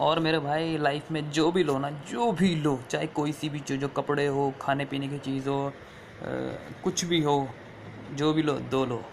और मेरे भाई लाइफ में जो भी लो ना, जो भी लो, चाहे कोई सी भी चीज़ हो, कपड़े हो खाने पीने की चीज़ हो कुछ भी हो, जो भी लो, दो लो।